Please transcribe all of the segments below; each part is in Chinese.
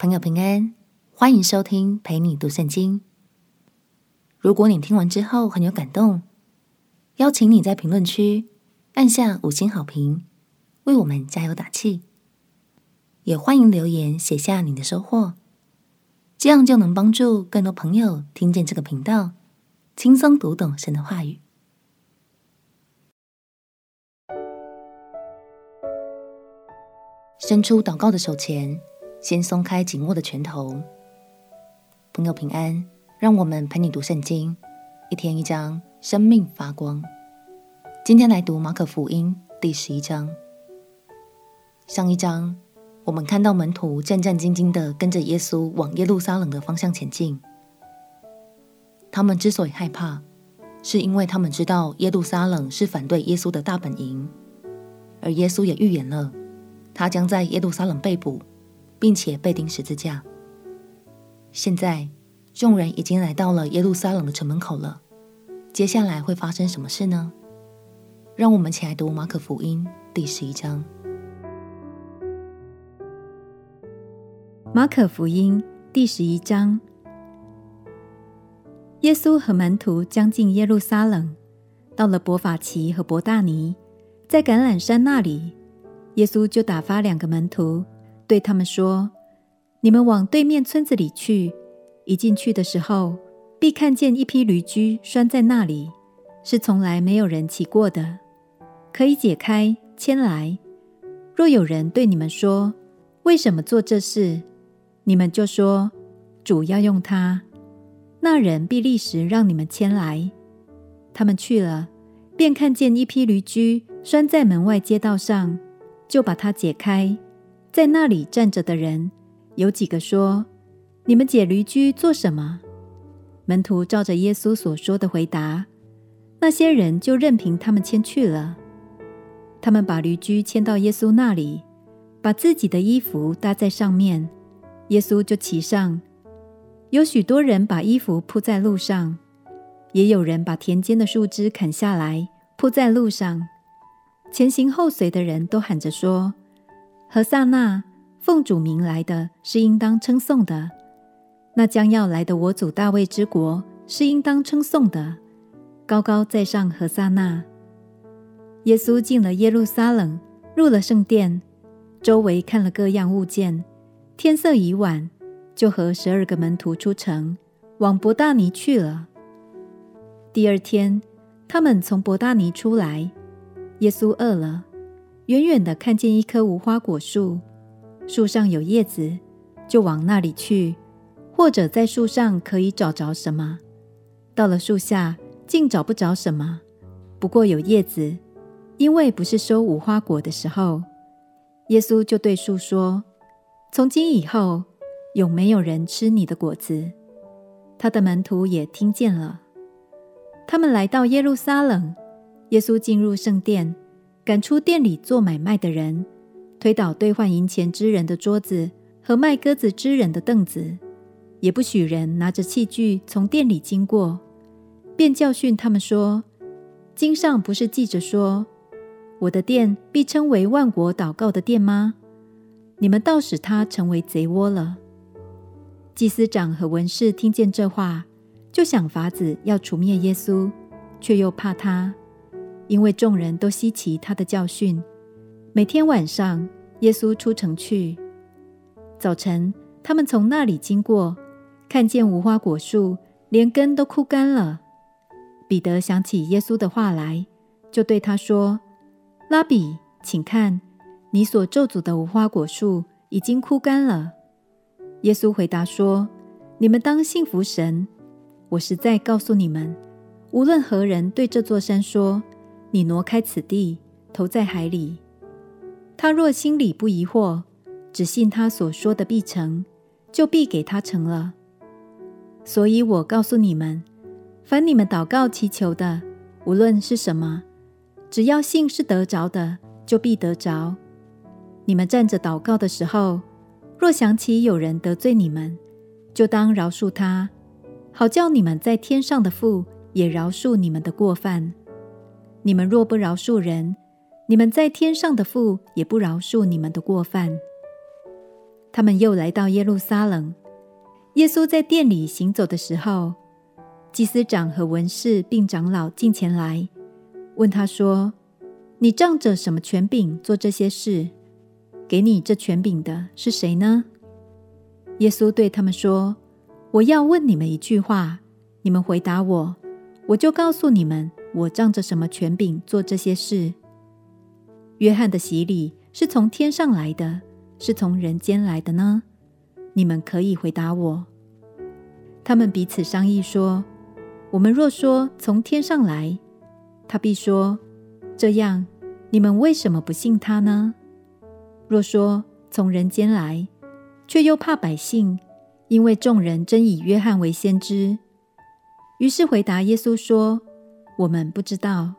朋友平安，欢迎收听陪你读圣经。如果你听完之后很有感动，邀请你在评论区按下五星好评，为我们加油打气。也欢迎留言写下你的收获，这样就能帮助更多朋友听见这个频道，轻松读懂神的话语。伸出祷告的手前，先松开紧握的拳头。朋友平安，让我们陪你读圣经，一天一章，生命发光。今天来读马可福音第十一章。上一章我们看到门徒战战兢兢地跟着耶稣往耶路撒冷的方向前进。他们之所以害怕，是因为他们知道耶路撒冷是反对耶稣的大本营，而耶稣也预言了。他将在耶路撒冷被捕，并且被钉十字架。现在，众人已经来到了耶路撒冷的城门口了。接下来会发生什么事呢？让我们一起来读马可福音第十一章。马可福音第十一章，耶稣和门徒将近耶路撒冷，到了伯法其和伯大尼，在橄榄山那里。耶稣就打发两个门徒，对他们说：“你们往对面村子里去，一进去的时候，必看见一匹驴驹拴在那里，是从来没有人骑过的，可以解开牵来。若有人对你们说，为什么做这事？你们就说，主要用它。那人必立时让你们牵来。他们去了，便看见一匹驴驹拴在门外街道上。”就把它解开，在那里站着的人有几个说：“你们解驴驹做什么？”门徒照着耶稣所说的回答，那些人就任凭他们牵去了。他们把驴驹牵到耶稣那里，把自己的衣服搭在上面，耶稣就骑上。有许多人把衣服铺在路上，也有人把田间的树枝砍下来铺在路上。前行后随的人都喊着说：“何撒那，奉主名来的是应当称颂的。那将要来的我主大卫之国是应当称颂的。高高在上，何撒那。”耶稣进了耶路撒冷，入了圣殿，周围看了各样物件。天色已晚，就和十二个门徒出城，往伯大尼去了。第二天，他们从伯大尼出来。耶稣饿了，远远的看见一棵无花果树，树上有叶子，就往那里去，或者在树上可以找着什么。到了树下，竟找不着什么，不过有叶子，因为不是收无花果的时候。耶稣就对树说：“从今以后，永没有人吃你的果子。”他的门徒也听见了。他们来到耶路撒冷。耶稣进入圣殿，赶出店里做买卖的人，推倒兑换银钱之人的桌子和卖鸽子之人的凳子，也不许人拿着器具从店里经过，便教训他们说：“经上不是记着说，我的店必称为万国祷告的店吗？你们倒使它成为贼窝了。”祭司长和文士听见这话，就想法子要除灭耶稣，却又怕他。因为众人都稀奇他的教训，每天晚上耶稣出城去。早晨，他们从那里经过，看见无花果树连根都枯干了。彼得想起耶稣的话来，就对他说：“拉比，请看，你所咒诅的无花果树已经枯干了。”耶稣回答说：“你们当信服神。我实在告诉你们，无论何人对这座山说，你挪开此地，投在海里。他若心里不疑惑，只信他所说的必成，就必给他成了。所以我告诉你们，凡你们祷告祈求的，无论是什么，只要信是得着的，就必得着。你们站着祷告的时候，若想起有人得罪你们，就当饶恕他，好叫你们在天上的父也饶恕你们的过犯。你们若不饶恕人，你们在天上的父也不饶恕你们的过犯。他们又来到耶路撒冷。耶稣在殿里行走的时候，祭司长和文士并长老进前来，问他说：“你仗着什么权柄做这些事？给你这权柄的是谁呢？”耶稣对他们说：“我要问你们一句话，你们回答我，我就告诉你们，我仗着什么权柄做这些事。约翰的洗礼是从天上来的，是从人间来的呢？你们可以回答我。”他们彼此商议说：“我们若说从天上来，他必说，这样你们为什么不信他呢？若说从人间来，却又怕百姓，因为众人真以约翰为先知。于是回答耶稣说：我们不知道。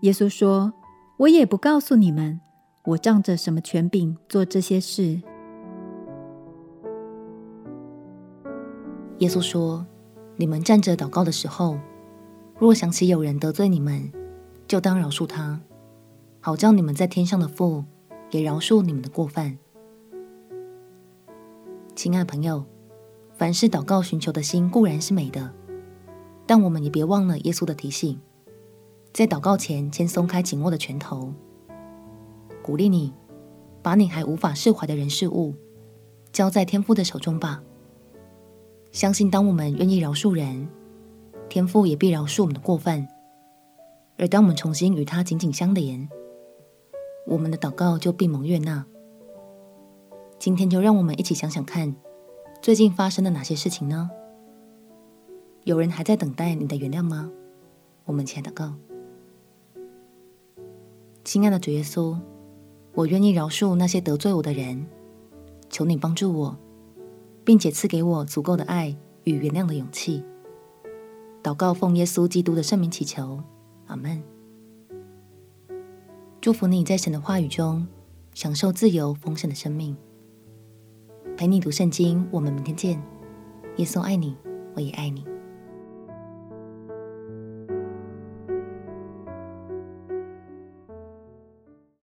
耶稣说：我也不告诉你们，我仗着什么权柄做这些事。耶稣说：“你们站着祷告的时候，若想起有人得罪你们，就当饶恕他，好叫你们在天上的父也饶恕你们的过犯。”亲爱的朋友，凡事祷告寻求的心固然是美的，但我们也别忘了耶稣的提醒，在祷告前先松开紧握的拳头，鼓励你把你还无法释怀的人事物交在天父的手中吧。相信，当我们愿意饶恕人，天父也必饶恕我们的过犯。而当我们重新与他紧紧相连，我们的祷告就必蒙悦纳。今天就让我们一起想想看，最近发生了哪些事情呢？有人还在等待你的原谅吗？我们前祷告，亲爱的主耶稣，我愿意饶恕那些得罪我的人，求你帮助我。并且赐给我足够的爱与原谅的勇气。祷告奉耶稣基督的圣名祈求，阿门。祝福你在神的话语中享受自由丰盛的生命。陪你读圣经，我们明天见。耶稣爱你，我也爱你。